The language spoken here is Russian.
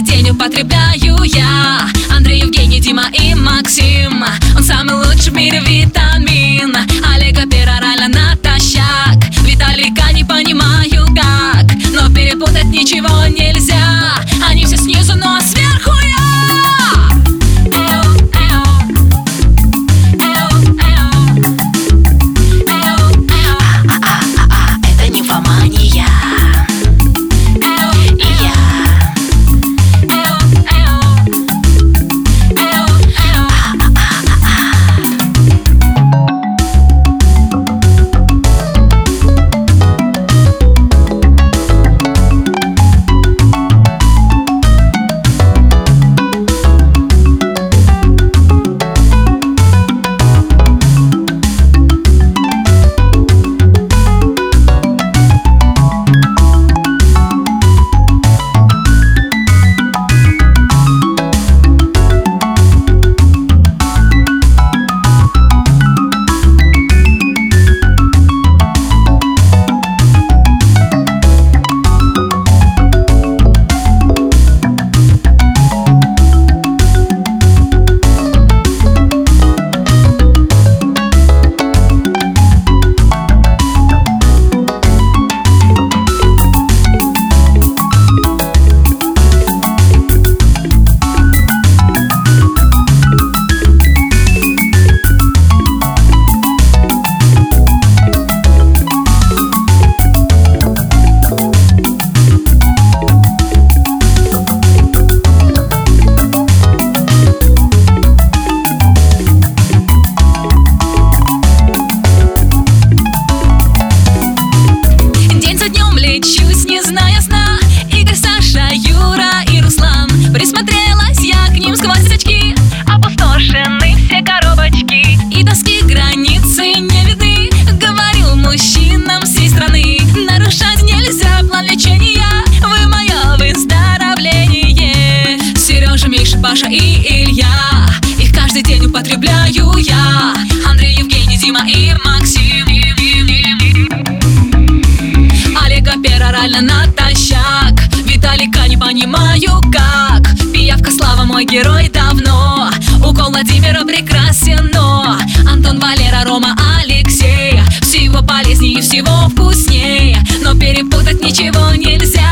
каждый день употребляю я. Андрей, Евгений, Дима и Максим Паша и Илья. Их каждый день употребляю я. Андрей, Евгений, Дима и Максим. Олега перорально натощак Виталика не понимаю как. Пиявка Слава мой герой давно. Укол Владимира прекрасен, но. Антон, Валера, Рома, Алексей. Всего полезнее, всего вкуснее. Но перепутать ничего нельзя